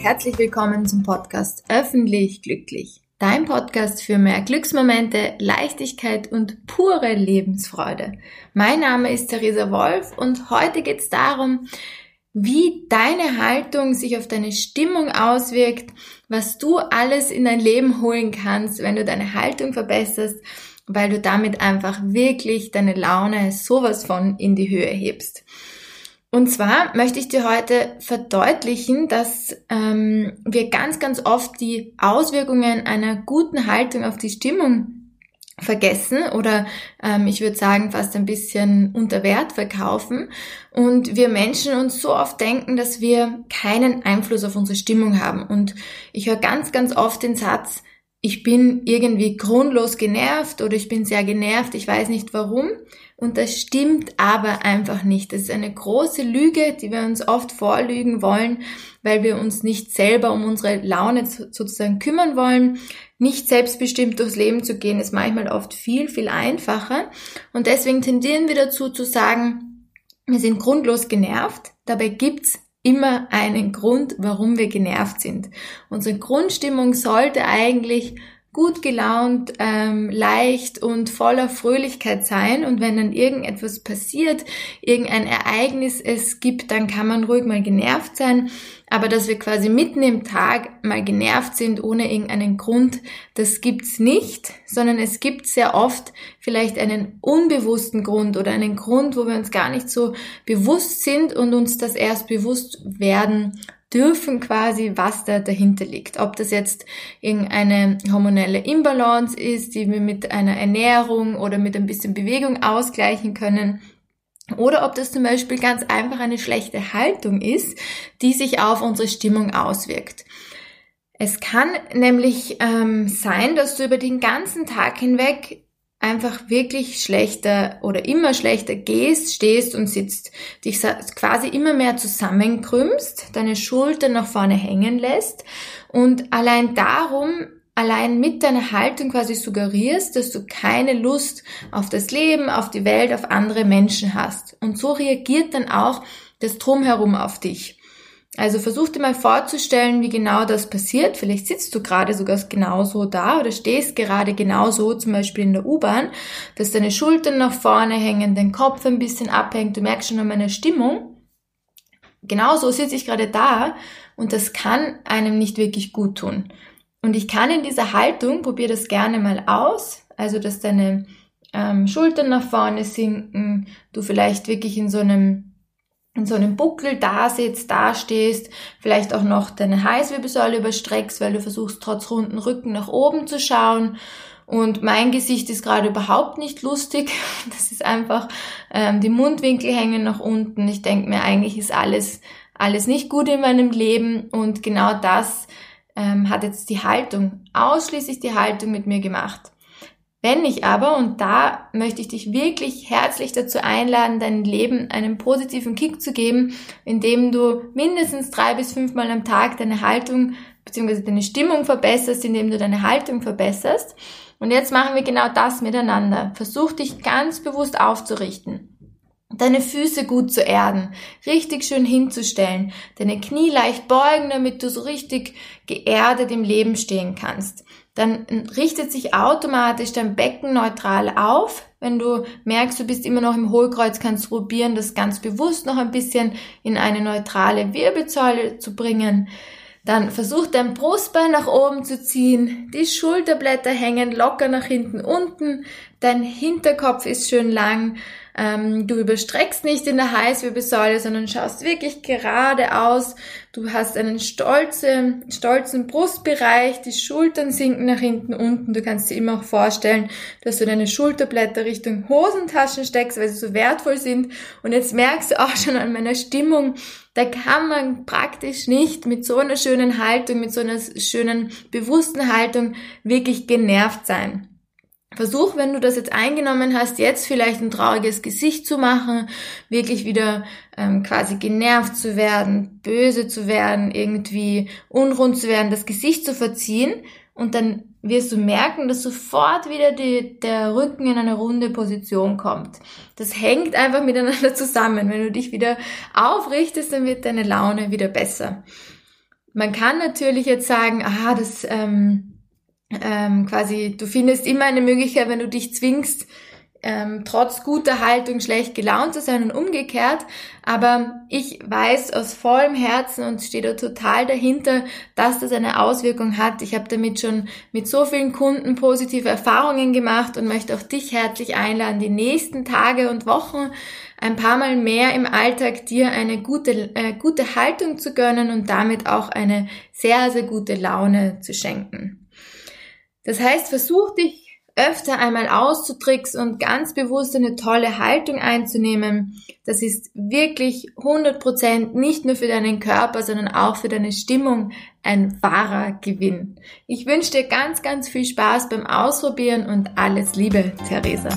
herzlich willkommen zum Podcast Öffentlich Glücklich. Dein Podcast für mehr Glücksmomente, Leichtigkeit und pure Lebensfreude. Mein Name ist Theresa Wolf und heute geht es darum, wie deine Haltung sich auf deine Stimmung auswirkt, was du alles in dein Leben holen kannst, wenn du deine Haltung verbesserst, weil du damit einfach wirklich deine Laune sowas von in die Höhe hebst. Und zwar möchte ich dir heute verdeutlichen, dass ähm, wir ganz, ganz oft die Auswirkungen einer guten Haltung auf die Stimmung vergessen oder ähm, ich würde sagen fast ein bisschen unter Wert verkaufen. Und wir Menschen uns so oft denken, dass wir keinen Einfluss auf unsere Stimmung haben. Und ich höre ganz, ganz oft den Satz, ich bin irgendwie grundlos genervt oder ich bin sehr genervt, ich weiß nicht warum. Und das stimmt aber einfach nicht. Das ist eine große Lüge, die wir uns oft vorlügen wollen, weil wir uns nicht selber um unsere Laune sozusagen kümmern wollen. Nicht selbstbestimmt durchs Leben zu gehen, ist manchmal oft viel, viel einfacher. Und deswegen tendieren wir dazu zu sagen, wir sind grundlos genervt. Dabei gibt's immer einen Grund, warum wir genervt sind. Unsere Grundstimmung sollte eigentlich gut gelaunt, ähm, leicht und voller Fröhlichkeit sein. Und wenn dann irgendetwas passiert, irgendein Ereignis es gibt, dann kann man ruhig mal genervt sein. Aber dass wir quasi mitten im Tag mal genervt sind ohne irgendeinen Grund, das gibt's nicht, sondern es gibt sehr oft vielleicht einen unbewussten Grund oder einen Grund, wo wir uns gar nicht so bewusst sind und uns das erst bewusst werden dürfen quasi, was da dahinter liegt. Ob das jetzt irgendeine hormonelle Imbalance ist, die wir mit einer Ernährung oder mit ein bisschen Bewegung ausgleichen können. Oder ob das zum Beispiel ganz einfach eine schlechte Haltung ist, die sich auf unsere Stimmung auswirkt. Es kann nämlich ähm, sein, dass du über den ganzen Tag hinweg einfach wirklich schlechter oder immer schlechter gehst, stehst und sitzt, dich quasi immer mehr zusammenkrümmst, deine Schultern nach vorne hängen lässt und allein darum, allein mit deiner Haltung quasi suggerierst, dass du keine Lust auf das Leben, auf die Welt, auf andere Menschen hast. Und so reagiert dann auch das Drumherum auf dich. Also versuch dir mal vorzustellen, wie genau das passiert. Vielleicht sitzt du gerade sogar genauso da oder stehst gerade genauso, zum Beispiel in der U-Bahn, dass deine Schultern nach vorne hängen, dein Kopf ein bisschen abhängt. Du merkst schon an meiner Stimmung. Genauso sitze ich gerade da und das kann einem nicht wirklich gut tun. Und ich kann in dieser Haltung, probier das gerne mal aus, also dass deine ähm, Schultern nach vorne sinken, du vielleicht wirklich in so einem in so einem Buckel da sitzt, da stehst, vielleicht auch noch deine Halswirbelsäule überstreckst, weil du versuchst trotz runden Rücken nach oben zu schauen. Und mein Gesicht ist gerade überhaupt nicht lustig. Das ist einfach, ähm, die Mundwinkel hängen nach unten. Ich denke mir, eigentlich ist alles, alles nicht gut in meinem Leben. Und genau das ähm, hat jetzt die Haltung, ausschließlich die Haltung mit mir gemacht. Wenn ich aber, und da möchte ich dich wirklich herzlich dazu einladen, dein Leben einen positiven Kick zu geben, indem du mindestens drei bis fünfmal am Tag deine Haltung bzw. deine Stimmung verbesserst, indem du deine Haltung verbesserst. Und jetzt machen wir genau das miteinander. Versuch dich ganz bewusst aufzurichten deine Füße gut zu erden, richtig schön hinzustellen, deine Knie leicht beugen, damit du so richtig geerdet im Leben stehen kannst dann richtet sich automatisch dein Becken neutral auf. Wenn du merkst, du bist immer noch im Hohlkreuz, kannst du probieren, das ganz bewusst noch ein bisschen in eine neutrale Wirbelsäule zu bringen. Dann versuch dein Brustbein nach oben zu ziehen, die Schulterblätter hängen locker nach hinten unten, dein Hinterkopf ist schön lang, ähm, du überstreckst nicht in der Halswirbelsäule, sondern schaust wirklich geradeaus. Du hast einen stolzen, stolzen Brustbereich, die Schultern sinken nach hinten unten. Du kannst dir immer auch vorstellen, dass du deine Schulterblätter Richtung Hosentaschen steckst, weil sie so wertvoll sind. Und jetzt merkst du auch schon an meiner Stimmung, da kann man praktisch nicht mit so einer schönen Haltung, mit so einer schönen, bewussten Haltung wirklich genervt sein. Versuch, wenn du das jetzt eingenommen hast, jetzt vielleicht ein trauriges Gesicht zu machen, wirklich wieder ähm, quasi genervt zu werden, böse zu werden, irgendwie unrund zu werden, das Gesicht zu verziehen und dann wirst du merken, dass sofort wieder die, der Rücken in eine runde Position kommt. Das hängt einfach miteinander zusammen. Wenn du dich wieder aufrichtest, dann wird deine Laune wieder besser. Man kann natürlich jetzt sagen, ah, das ähm, ähm, quasi, du findest immer eine Möglichkeit, wenn du dich zwingst, ähm, trotz guter Haltung schlecht gelaunt zu sein und umgekehrt. Aber ich weiß aus vollem Herzen und stehe da total dahinter, dass das eine Auswirkung hat. Ich habe damit schon mit so vielen Kunden positive Erfahrungen gemacht und möchte auch dich herzlich einladen, die nächsten Tage und Wochen ein paar Mal mehr im Alltag dir eine gute, äh, gute Haltung zu gönnen und damit auch eine sehr, sehr gute Laune zu schenken. Das heißt, versuch dich öfter einmal auszutricksen und ganz bewusst eine tolle Haltung einzunehmen, das ist wirklich 100% nicht nur für deinen Körper, sondern auch für deine Stimmung ein wahrer Gewinn. Ich wünsche dir ganz, ganz viel Spaß beim Ausprobieren und alles Liebe, Theresa.